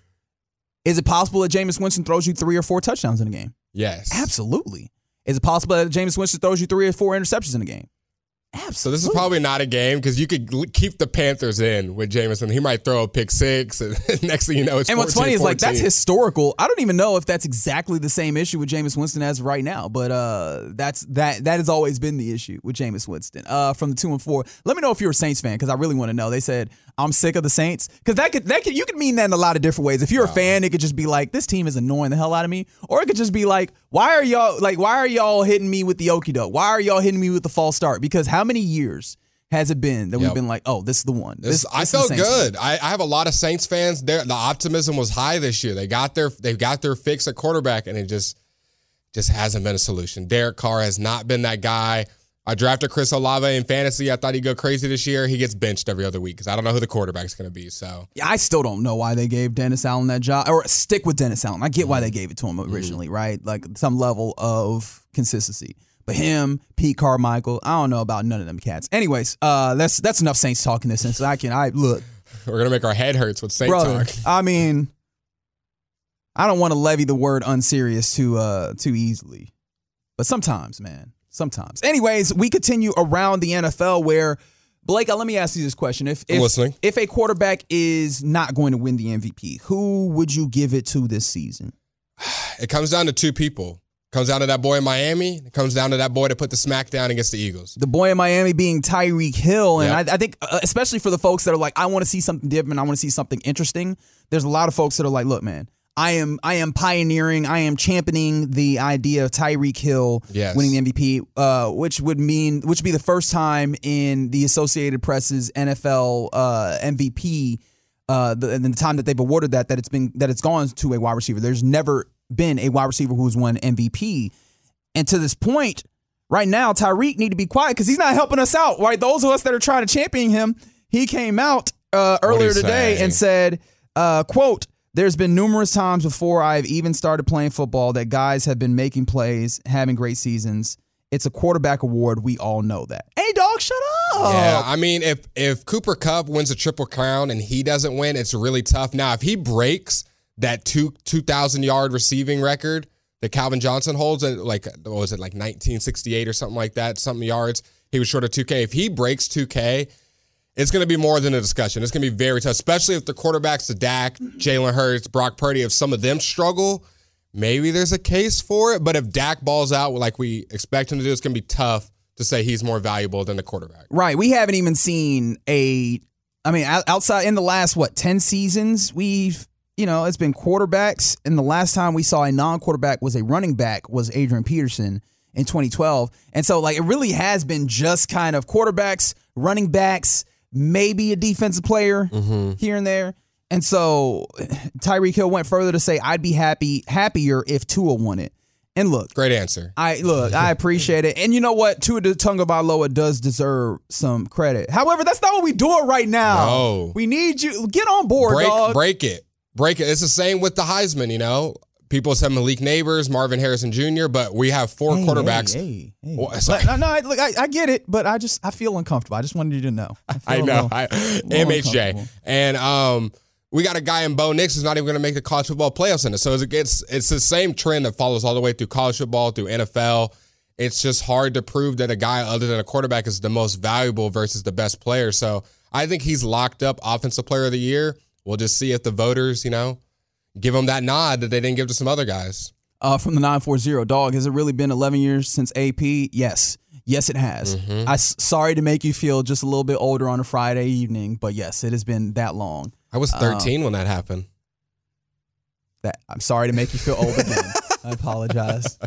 is it possible that Jameis Winston throws you three or four touchdowns in a game? Yes. Absolutely. Is it possible that Jameis Winston throws you three or four interceptions in a game? So this is probably not a game because you could keep the Panthers in with Jameson. He might throw a pick six, and next thing you know, it's And what's funny is like that's historical. I don't even know if that's exactly the same issue with Jameis Winston as right now, but uh, that's that that has always been the issue with Jameis Winston. Uh, from the two and four. Let me know if you're a Saints fan because I really want to know. They said I'm sick of the Saints because that could that could you could mean that in a lot of different ways. If you're a fan, it could just be like this team is annoying the hell out of me, or it could just be like why are y'all like why are y'all hitting me with the okie doke? Why are y'all hitting me with the false start? Because how many years? Has it been that we've been like, oh, this is the one? This- This, I felt good. I, I have a lot of Saints fans. There, the optimism was high this year. They got their they got their fix at quarterback, and it just just hasn't been a solution. Derek Carr has not been that guy. I drafted Chris Olave in fantasy. I thought he'd go crazy this year. He gets benched every other week because I don't know who the quarterback's going to be. So Yeah, I still don't know why they gave Dennis Allen that job or stick with Dennis Allen. I get why they gave it to him originally, right? Like some level of consistency. But him, Pete Carmichael, I don't know about none of them cats. Anyways, uh, that's that's enough Saints talking this since I can I look, we're gonna make our head hurts with Saint brother. talk. I mean, I don't want to levy the word unserious too uh too easily, but sometimes, man, sometimes. Anyways, we continue around the NFL where Blake, uh, let me ask you this question: If if, if a quarterback is not going to win the MVP, who would you give it to this season? It comes down to two people. It comes down to that boy in Miami. It comes down to that boy to put the smack down against the Eagles. The boy in Miami being Tyreek Hill, and Yep. I, I think uh, especially for the folks that are like, I want to see something different, I want to see something interesting. There's a lot of folks that are like, look, man. I am I am pioneering, I am championing the idea of Tyreek Hill Yes. winning the MVP, uh, which would mean which would be the first time in the Associated Press's NFL uh, MVP uh, the, in the time that they've awarded that that it's been that it's gone to a wide receiver. There's never been a wide receiver who's won MVP, and to this point, right now, Tyreek need to be quiet because he's not helping us out. Right, those of us that are trying to champion him, he came out uh, earlier today say? and said, uh, "quote." There's been numerous times before I've even started playing football that guys have been making plays, having great seasons. It's a quarterback award. We all know that. Hey, dog, shut up. Yeah, I mean, if if Cooper Kupp wins a triple crown and he doesn't win, it's really tough. Now, if he breaks that two two thousand yard receiving record that Calvin Johnson holds at like what was it like nineteen sixty eight or something like that, something yards, he was short of two K. If he breaks two K, it's going to be more than a discussion. It's going to be very tough, especially if the quarterbacks, the Dak, Jalen Hurts, Brock Purdy, if some of them struggle, maybe there's a case for it. But if Dak balls out like we expect him to do, it's going to be tough to say he's more valuable than the quarterback. Right. We haven't even seen a. I mean, outside in the last what ten seasons, we've you know it's been quarterbacks, and the last time we saw a non-quarterback was a running back was Adrian Peterson in 2012, and so like it really has been just kind of quarterbacks, running backs, maybe a defensive player mm-hmm. here and there. And so Tyreek Hill went further to say, "I'd be happy happier if Tua won it." And look, Great answer. I look, I appreciate it. And you know what? Tua Tagovailoa does deserve some credit. However, that's not what we doing right now. No. We need you get on board, break dog. break it. Break it. It's the same with the Heisman, you know. People said Malik Nabers, Marvin Harrison Jr., but we have four Hey, quarterbacks. Hey, hey. Well, no, no, I, look, I, I get it, but I just I feel uncomfortable. I just wanted you to know. I, I know. little- I, MHJ. And um we got a guy in Bo Nix who's not even going to make the college football playoffs in it. So it's, it's it's the same trend that follows all the way through college football, through NFL. It's just hard to prove that a guy other than a quarterback is the most valuable versus the best player. So I think he's locked up offensive player of the year. We'll just see if the voters, you know, give him that nod that they didn't give to some other guys. uh, from the 940 dog has it really been 11 years since ap yes yes it has Mm-hmm. i sorry to make you feel just a little bit older on a friday evening but yes it has been that long I was 13 when that happened. that i'm sorry to make you feel old again i apologize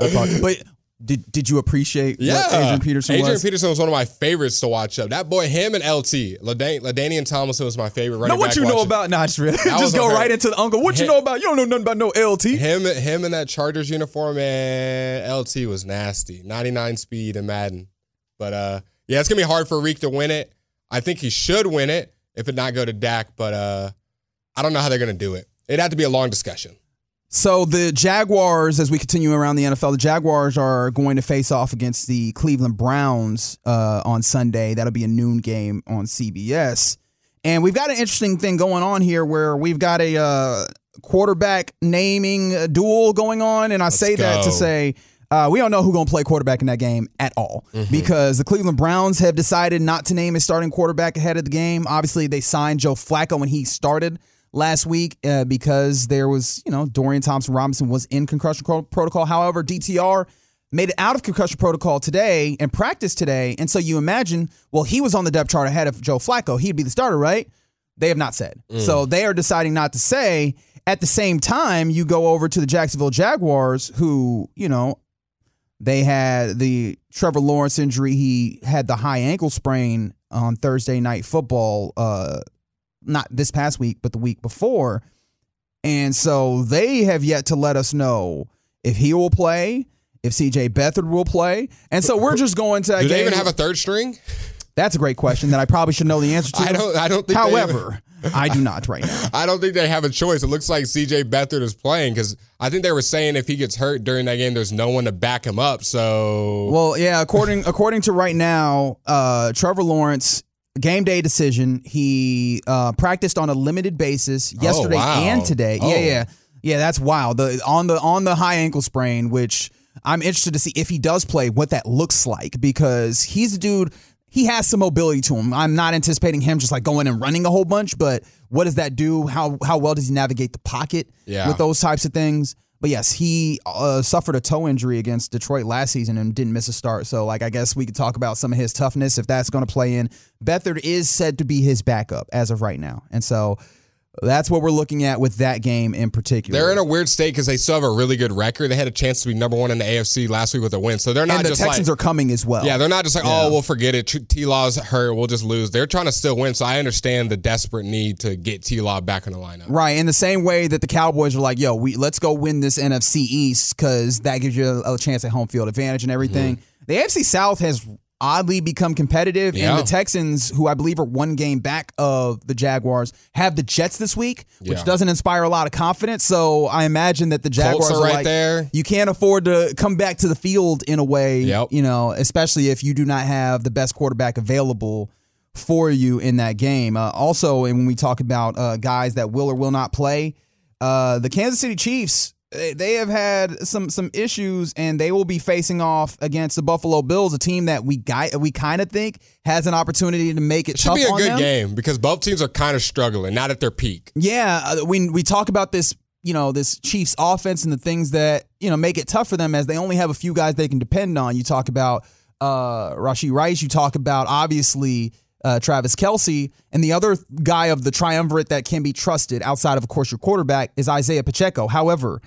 I apologize. but did, did you appreciate Yeah, adrian peterson Adrian was Peterson was one of my favorites to watch. Up that boy, him and LT, Ladan- LaDainian Tomlinson was my favorite running know what you know about really just go right into the uncle what you know about you don't know nothing about no lt Him, him in that Chargers uniform and LT was nasty. 99 speed and Madden. But uh, yeah, it's gonna be hard for Reek to win it. I think he should win it if it not go to Dak. But uh, I don't know how they're gonna do it. It'd have to be a long discussion. So the Jaguars, as we continue around the NFL, the Jaguars are going to face off against the Cleveland Browns uh, on Sunday. That'll be a noon game on CBS. And we've got an interesting thing going on here where we've got a uh, quarterback naming duel going on. And I say that to say uh, we don't know who's going to play quarterback in that game at all because the Cleveland Browns have decided not to name a starting quarterback ahead of the game. Obviously, they signed Joe Flacco when he started last week uh, because there was, you know, Dorian Thompson Robinson was in concussion pro- protocol. However, DTR made it out of concussion protocol today and practiced today. And so you imagine, well, he was on the depth chart ahead of Joe Flacco. He'd be the starter, right? They have not said. So they are deciding not to say. At the same time, you go over to the Jacksonville Jaguars, who, you know, they had the Trevor Lawrence injury. He had the high ankle sprain on Thursday night football, uh, not this past week, but the week before. And so they have yet to let us know if he will play, if CJ Beathard will play. And so we're just going to Do they even have a third string? That's a great question that I probably should know the answer to. I don't. I don't think. However, I do not right now. I don't think they have a choice. It looks like CJ Beathard is playing because I think they were saying if he gets hurt during that game, there's no one to back him up. So Well, yeah, according according to right now, uh, Trevor Lawrence game day decision. He uh, practiced on a limited basis yesterday wow. and today. Oh. Yeah, yeah, yeah. That's wild. The on the on the high ankle sprain, which I'm interested to see if he does play, what that looks like because he's a dude. He has some mobility to him. I'm not anticipating him just like going and running a whole bunch, but what does that do? How how well does he navigate the pocket Yeah. with those types of things? But yes, he uh, suffered a toe injury against Detroit last season and didn't miss a start. So, like, I guess we could talk about some of his toughness if that's going to play in. Beathard is said to be his backup as of right now, and so that's what we're looking at with that game in particular. they're in a weird state because they still have a really good record. They had a chance to be number one in the AFC last week with a win, so they're not and the just Texans like, are coming as well. Yeah, they're not just like, oh, Yeah. oh, we'll forget it. T Law's hurt. We'll just lose. They're trying to still win. So I understand the desperate need to get T Law back in the lineup. Right, in the same way that the Cowboys are like, "Yo, we let's go win this NFC East because that gives you a, a chance at home field advantage and everything." Mm-hmm. The AFC South has oddly become competitive, Yeah. and the Texans, who I believe are one game back of the Jaguars, have the Jets this week, which Yeah. doesn't inspire a lot of confidence. So I imagine that the Jaguars are right like, there. You can't afford to come back to the field in a way, Yep. you know, especially if you do not have the best quarterback available for you in that game. Uh, also, and when we talk about uh, guys that will or will not play, uh, the Kansas City Chiefs they, they have had some some issues, and they will be facing off against the Buffalo Bills, a team that we guy, we kind of think has an opportunity to make it, It should tough be a good them. game because both teams are kind of struggling, not at their peak. Yeah, uh, when we talk about this, you know, this Chiefs offense and the things that you know make it tough for them, as they only have a few guys they can depend on. You talk about uh, Rashee Rice. You talk about obviously uh, Travis Kelce, and the other guy of the triumvirate that can be trusted outside of, of course, your quarterback is Isaiah Pacheco. However,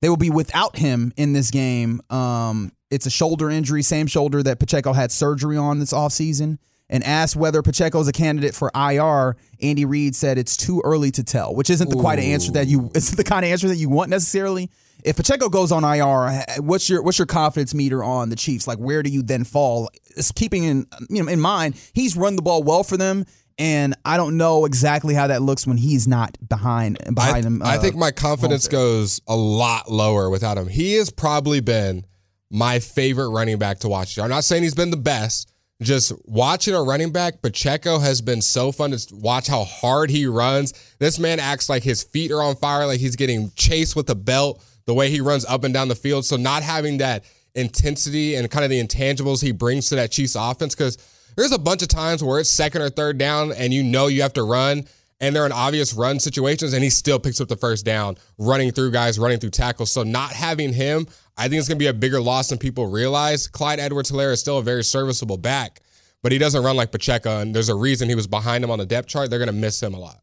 they will be without him in this game. Um, it's a shoulder injury, same shoulder that Pacheco had surgery on this offseason. And asked whether Pacheco is a candidate for IR, Andy Reid said it's too early to tell, which isn't the quite an answer that you it's the kind of answer that you want necessarily. If Pacheco goes on IR, what's your what's your confidence meter on the Chiefs? Like where do you then fall? It's keeping in you know in mind he's run the ball well for them, and I don't know exactly how that looks when he's not behind behind I, him. I uh, think my confidence goes a lot lower without him. He has probably been my favorite running back to watch. I'm not saying he's been the best. Just watching a running back, Pacheco has been so fun to watch how hard he runs. This man acts like his feet are on fire, like he's getting chased with a belt, the way he runs up and down the field. So, not having that intensity and kind of the intangibles he brings to that Chiefs offense, because there's a bunch of times where it's second or third down and you know you have to run and they're in obvious run situations, and he still picks up the first down, running through guys, running through tackles. So not having him, I think it's going to be a bigger loss than people realize. Clyde Edwards Hilaire is still a very serviceable back, but he doesn't run like Pacheco, and there's a reason he was behind him on the depth chart. They're going to miss him a lot.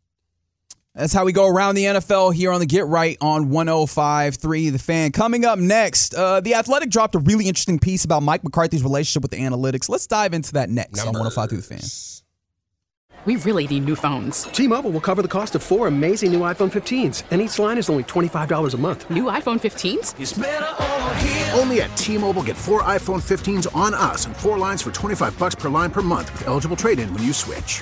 That's how we go around the NFL here on the Get Right on 105.3 The Fan. Coming up next, uh, The Athletic dropped a really interesting piece about Mike McCarthy's relationship with the analytics. Let's dive into that next on 105.3 The Fan. We really need new phones. T-Mobile will cover the cost of four amazing new iPhone 15s, and each line is only $25 a month. New iPhone 15s? Only at T-Mobile get four iPhone 15s on us and four lines for 25 bucks per line per month with eligible trade-in when you switch.